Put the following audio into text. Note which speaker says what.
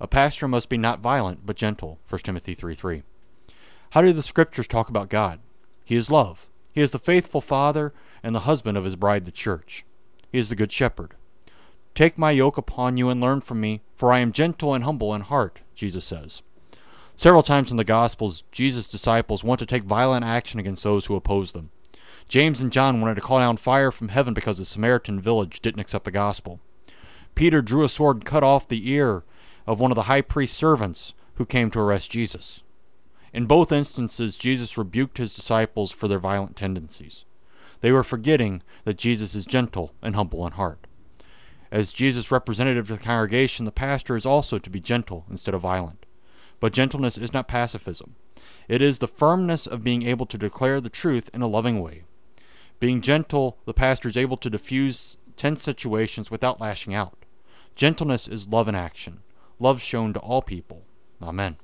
Speaker 1: A pastor must be not violent, but gentle. 1 Timothy 3 3. How do the scriptures talk about God? He is love. He is the faithful father and the husband of his bride, the church. He is the good shepherd. Take my yoke upon you and learn from me, for I am gentle and humble in heart, Jesus says. Several times in the Gospels, Jesus' disciples want to take violent action against those who oppose them. James and John wanted to call down fire from heaven because the Samaritan village didn't accept the gospel. Peter drew a sword and cut off the ear of one of the high priest's servants who came to arrest Jesus. In both instances, Jesus rebuked his disciples for their violent tendencies. They were forgetting that Jesus is gentle and humble in heart. As Jesus' representative of the congregation, the pastor is also to be gentle instead of violent. But gentleness is not pacifism. It is the firmness of being able to declare the truth in a loving way. Being gentle, the pastor is able to diffuse tense situations without lashing out. Gentleness is love in action, love shown to all people. Amen.